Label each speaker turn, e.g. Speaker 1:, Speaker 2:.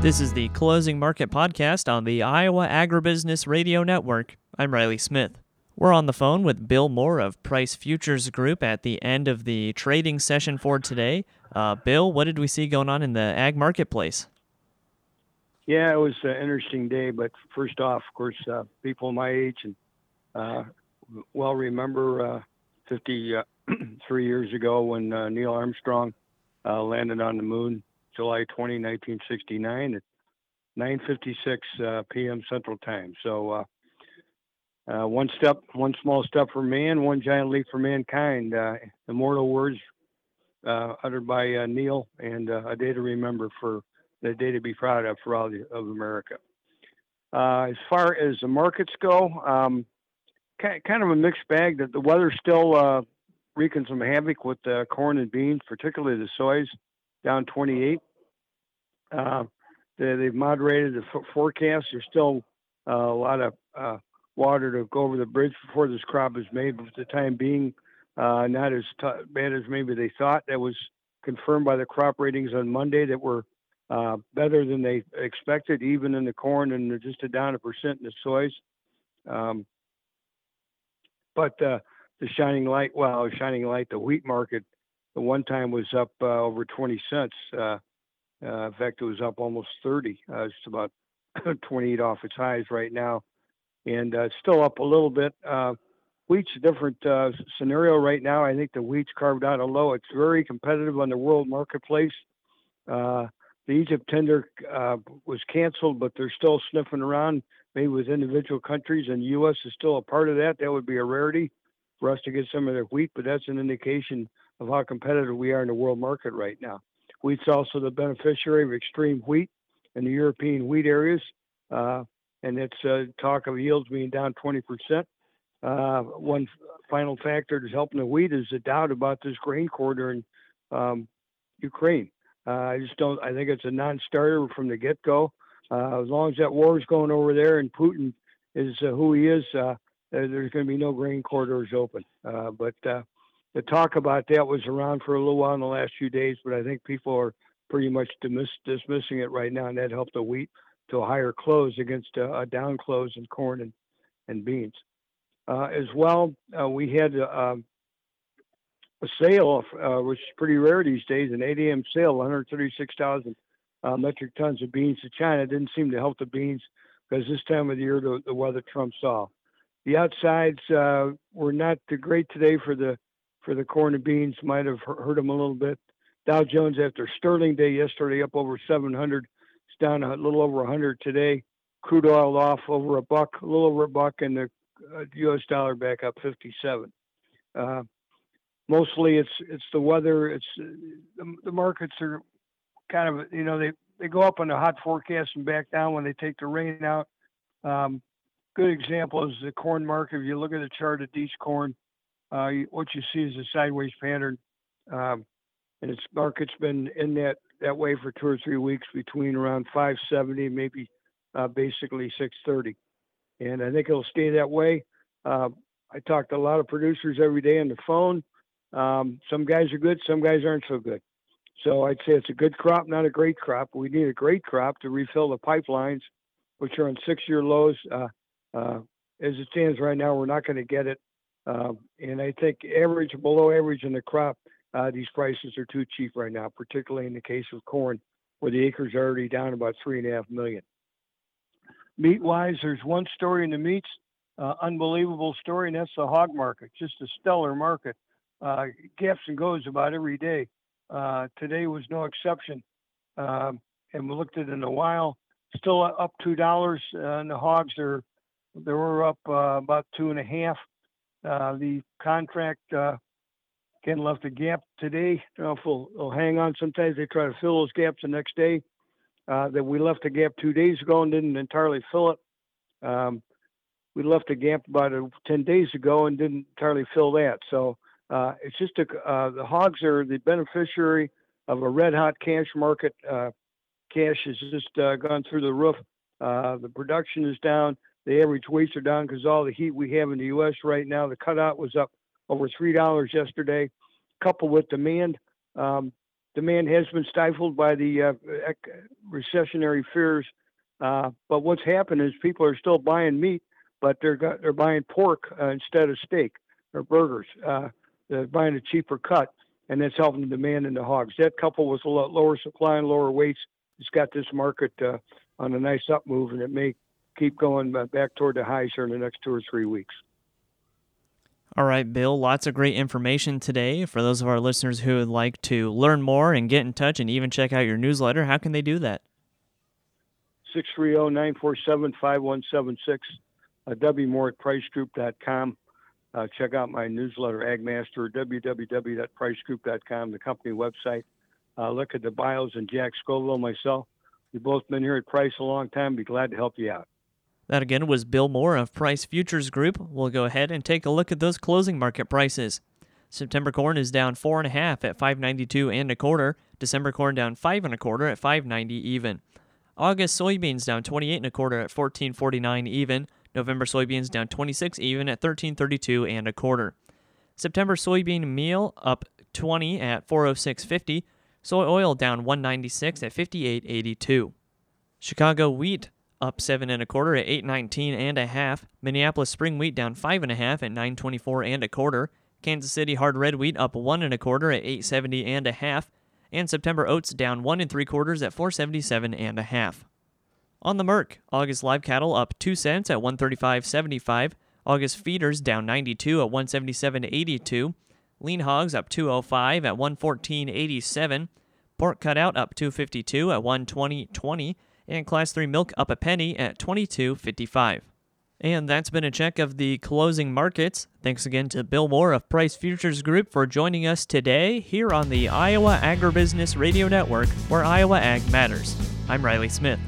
Speaker 1: This is the Closing Market Podcast on the Iowa Agribusiness Radio Network. I'm Riley Smith. We're on the phone with Bill Moore of Price Futures Group at the end of the trading session for today. Uh, Bill, what did we see going on in the ag marketplace?
Speaker 2: Yeah, it was an interesting day. But first off, of course, uh, people my age and uh, well remember uh, 53 years ago when uh, Neil Armstrong uh, landed on the moon, July 20, 1969, at 9:56 uh, p.m. Central Time. So. Uh, uh, one step, one small step for man, one giant leap for mankind. Uh, immortal words uh, uttered by Neil, and a day to remember for the day to be proud of for all the, of America. As far as the markets go, um, kind, of a mixed bag. That the weather's still wreaking some havoc with corn and beans, particularly the soys, down 28. they, they've moderated the f- forecast. There's still a lot of water to go over the bridge before this crop is made. But for the time being, uh, not as t- bad as maybe they thought. That was confirmed by the crop ratings on Monday that were uh, better than they expected, even in the corn, and just a down a percent in the soys. Um, but uh, the shining light, well, shining light, the wheat market, the one time was up uh, over 20 cents. Uh, uh, in fact, it was up almost 30. it's about 28 off its highs right now and uh, still up a little bit. Uh, wheat's a different uh, scenario right now. I think the wheat's carved out a low. It's very competitive on the world marketplace. Uh, the Egypt tender uh, was canceled, but they're still sniffing around, maybe with individual countries, and the U.S. is still a part of that. That would be a rarity for us to get some of their wheat, but that's an indication of how competitive we are in the world market right now. Wheat's also the beneficiary of extreme wheat in the European wheat areas. Uh, and it's uh, talk of yields being down 20%. Uh, one final factor that's helping the wheat is the doubt about this grain corridor in um, Ukraine. Uh, I just don't. I think it's a non-starter from the get-go. Uh, as long as that war is going over there and Putin is uh, who he is, uh, there's going to be no grain corridors open. but the talk about that was around for a little while in the last few days, but I think people are pretty much dismiss, dismissing it right now, and that helped the wheat to a higher close against a, a down close in corn and, and beans. Uh, as well, uh, we had uh, a sale, uh, which is pretty rare these days, an 8 a.m. sale, 136,000 uh, metric tons of beans to China. Didn't seem to help the beans because this time of the year the, the weather trumps all. The outsides uh, were not great today for the for the corn and beans. Might have hurt them a little bit. Dow Jones after Sterling Day yesterday up over 700 It's down a little over 100 today. Crude oil off over a buck, a little over a buck, and the uh, U.S. dollar back up 57. Uh, mostly, it's it's the weather. It's uh, the, the markets are kind of you know they they go up on a hot forecast and back down when they take the rain out. Um, good example is the corn market. If you look at the chart of these corn, uh, what you see is a sideways pattern, um, and its market's been in that that way for two or three weeks between around 570, maybe uh, basically 630. And I think it'll stay that way. Uh, I talk to a lot of producers every day on the phone. Um, some guys are good, some guys aren't so good. So I'd say it's a good crop, not a great crop. We need a great crop to refill the pipelines, which are on six-year lows. Uh, uh as it stands right now, we're not going to get it. Uh, and I think average, below average in the crop uh, these prices are too cheap right now, particularly in the case of corn, where the acres are already down about three and a half million. Meat wise, there's one story in the meats, uh, unbelievable story, and that's the hog market, just a stellar market. Uh, gaps and goes about every day. Uh, today was no exception. Um, and we looked at it in a while, still up two dollars. Uh, and the hogs are they were up uh, about two and a half. Uh, the contract uh, Ken left a gap today. If we'll, we'll hang on. Sometimes they try to fill those gaps the next day. Uh, that we left a gap two days ago and didn't entirely fill it. Um, we left a gap about a, 10 days ago and didn't entirely fill that. So uh, it's just a, uh, the hogs are the beneficiary of a red hot cash market. Uh, cash has just uh, gone through the roof. Uh, the production is down. The average weights are down because all the heat we have in the U.S. right now. The cutout was up over three dollars yesterday, coupled with demand. Um, demand has been stifled by the uh, recessionary fears. Uh, but what's happened is people are still buying meat, but they're got, they're buying pork uh, instead of steak or burgers. Uh, they're buying a cheaper cut, and that's helping the demand in the hogs. That coupled with a lot lower supply and lower weights, it's got this market uh, on a nice up move, and it may keep going back toward the highs here in the next two or three weeks.
Speaker 1: All right, Bill, lots of great information today. For those of our listeners who would like to learn more and get in touch and even check out your newsletter, how can they do that?
Speaker 2: 630 947 5176, WMoore at pricegroup.com. Uh, check out my newsletter, Agmaster, www.pricegroup.com, the company website. Uh, look at the bios and Jack Scoville, myself. We've both been here at Price a long time. Be glad to help you out.
Speaker 1: That again was Bill Moore of Price Futures Group. We'll go ahead and take a look at those closing market prices. September corn is down four and a half at 592 and a quarter. December corn down five and a quarter at 590 even. August soybeans down 28 and a quarter at 1449 even. November soybeans down 26 even at 1332 and a quarter. September soybean meal up 20 at 406.50. Soy oil down 196 at 58.82. Chicago wheat up seven and a quarter at eight nineteen and a half. Minneapolis spring wheat down five and a half at nine twenty four and a quarter. Kansas City hard red wheat up one and a quarter at eight seventy and a half. And September oats down one and three quarters at four seventy seven and a half. On the Merc, August live cattle up two cents at one thirty five seventy five. August feeders down ninety two at one seventy seven eighty two. Lean hogs up two oh five at one fourteen eighty seven. Pork cutout up two fifty two at one twenty twenty and Class 3 milk up a penny at 22.55. And that's been a check of the closing markets. Thanks again to Bill Moore of Price Futures Group for joining us today here on the Iowa Agribusiness Radio Network, where Iowa Ag matters. I'm Riley Smith.